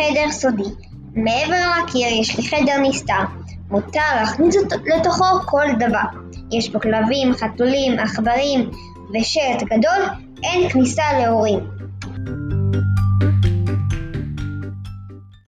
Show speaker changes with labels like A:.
A: חדר סודי. מעבר לקיר יש לי חדר נסתר. מותר להכניס לתוכו כל דבר. יש בו כלבים, חתולים, עכברים ושלט גדול, אין כניסה להורים.